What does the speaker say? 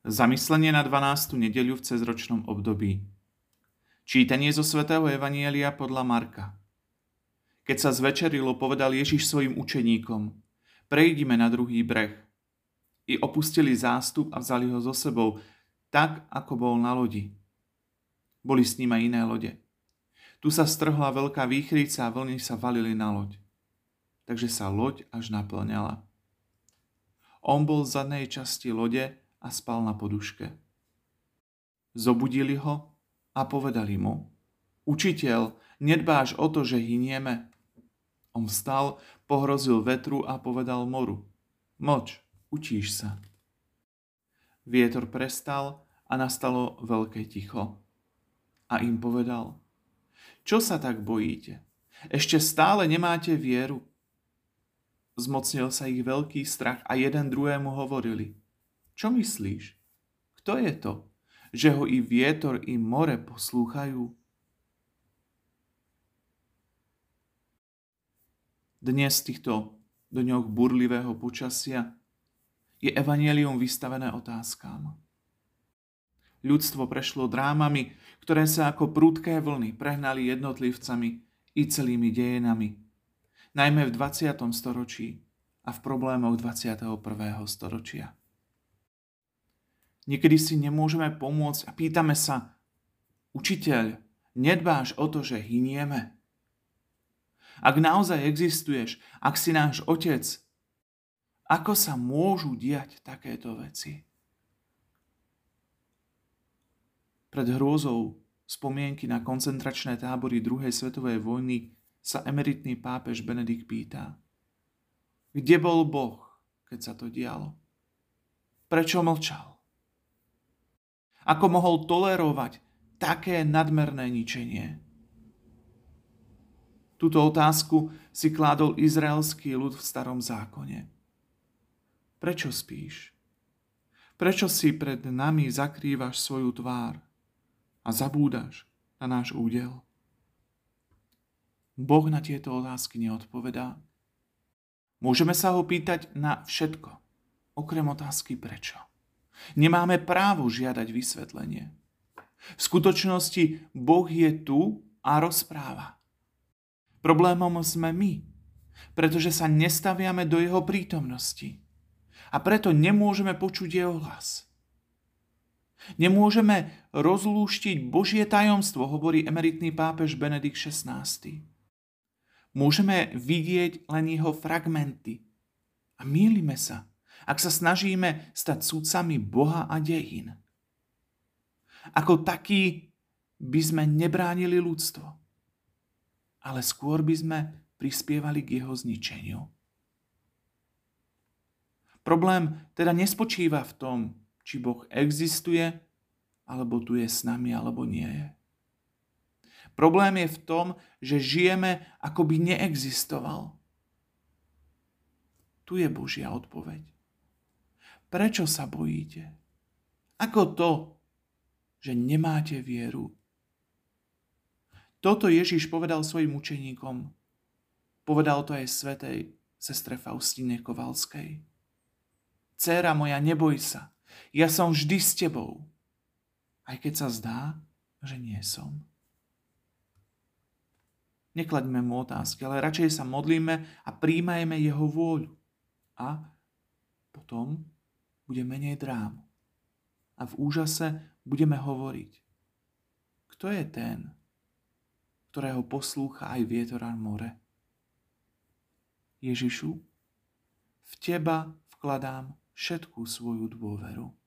Zamyslenie na 12. nedeľu v cezročnom období. Čítanie zo svätého Evanielia podľa Marka. Keď sa zvečerilo, povedal Ježiš svojim učeníkom, prejdime na druhý breh. I opustili zástup a vzali ho so sebou, tak ako bol na lodi. Boli s ním aj iné lode. Tu sa strhla veľká výchrica a vlny sa valili na loď. Takže sa loď až naplňala. On bol v zadnej časti lode a spal na poduške. Zobudili ho a povedali mu, Učiteľ, nedbáš o to, že hynieme? On vstal, pohrozil vetru a povedal moru, Moč, učíš sa. Vietor prestal a nastalo veľké ticho. A im povedal, čo sa tak bojíte? Ešte stále nemáte vieru? Zmocnil sa ich veľký strach a jeden druhému hovorili, čo myslíš? Kto je to, že ho i vietor, i more poslúchajú? Dnes týchto dňoch burlivého počasia je evanelium vystavené otázkám. Ľudstvo prešlo drámami, ktoré sa ako prudké vlny prehnali jednotlivcami i celými dejinami, najmä v 20. storočí a v problémoch 21. storočia. Niekedy si nemôžeme pomôcť a pýtame sa, učiteľ, nedbáš o to, že hynieme? Ak naozaj existuješ, ak si náš otec, ako sa môžu diať takéto veci? Pred hrôzou spomienky na koncentračné tábory druhej svetovej vojny sa emeritný pápež Benedikt pýta, kde bol Boh, keď sa to dialo? Prečo mlčal? Ako mohol tolerovať také nadmerné ničenie? Túto otázku si kládol izraelský ľud v starom zákone. Prečo spíš? Prečo si pred nami zakrývaš svoju tvár a zabúdaš na náš údel? Boh na tieto otázky neodpovedá. Môžeme sa ho pýtať na všetko, okrem otázky prečo. Nemáme právo žiadať vysvetlenie. V skutočnosti Boh je tu a rozpráva. Problémom sme my, pretože sa nestaviame do jeho prítomnosti. A preto nemôžeme počuť jeho hlas. Nemôžeme rozlúštiť Božie tajomstvo, hovorí emeritný pápež Benedikt XVI. Môžeme vidieť len jeho fragmenty. A mýlime sa ak sa snažíme stať sudcami Boha a dejín. Ako takí by sme nebránili ľudstvo, ale skôr by sme prispievali k jeho zničeniu. Problém teda nespočíva v tom, či Boh existuje, alebo tu je s nami, alebo nie je. Problém je v tom, že žijeme, ako by neexistoval. Tu je Božia odpoveď. Prečo sa bojíte? Ako to, že nemáte vieru? Toto Ježiš povedal svojim učeníkom. Povedal to aj svetej sestre Faustine Kovalskej. Céra moja, neboj sa. Ja som vždy s tebou. Aj keď sa zdá, že nie som. Neklaďme mu otázky, ale radšej sa modlíme a príjmajme jeho vôľu. A potom bude menej drám. A v úžase budeme hovoriť, kto je ten, ktorého poslúcha aj vietor a more. Ježišu, v teba vkladám všetkú svoju dôveru.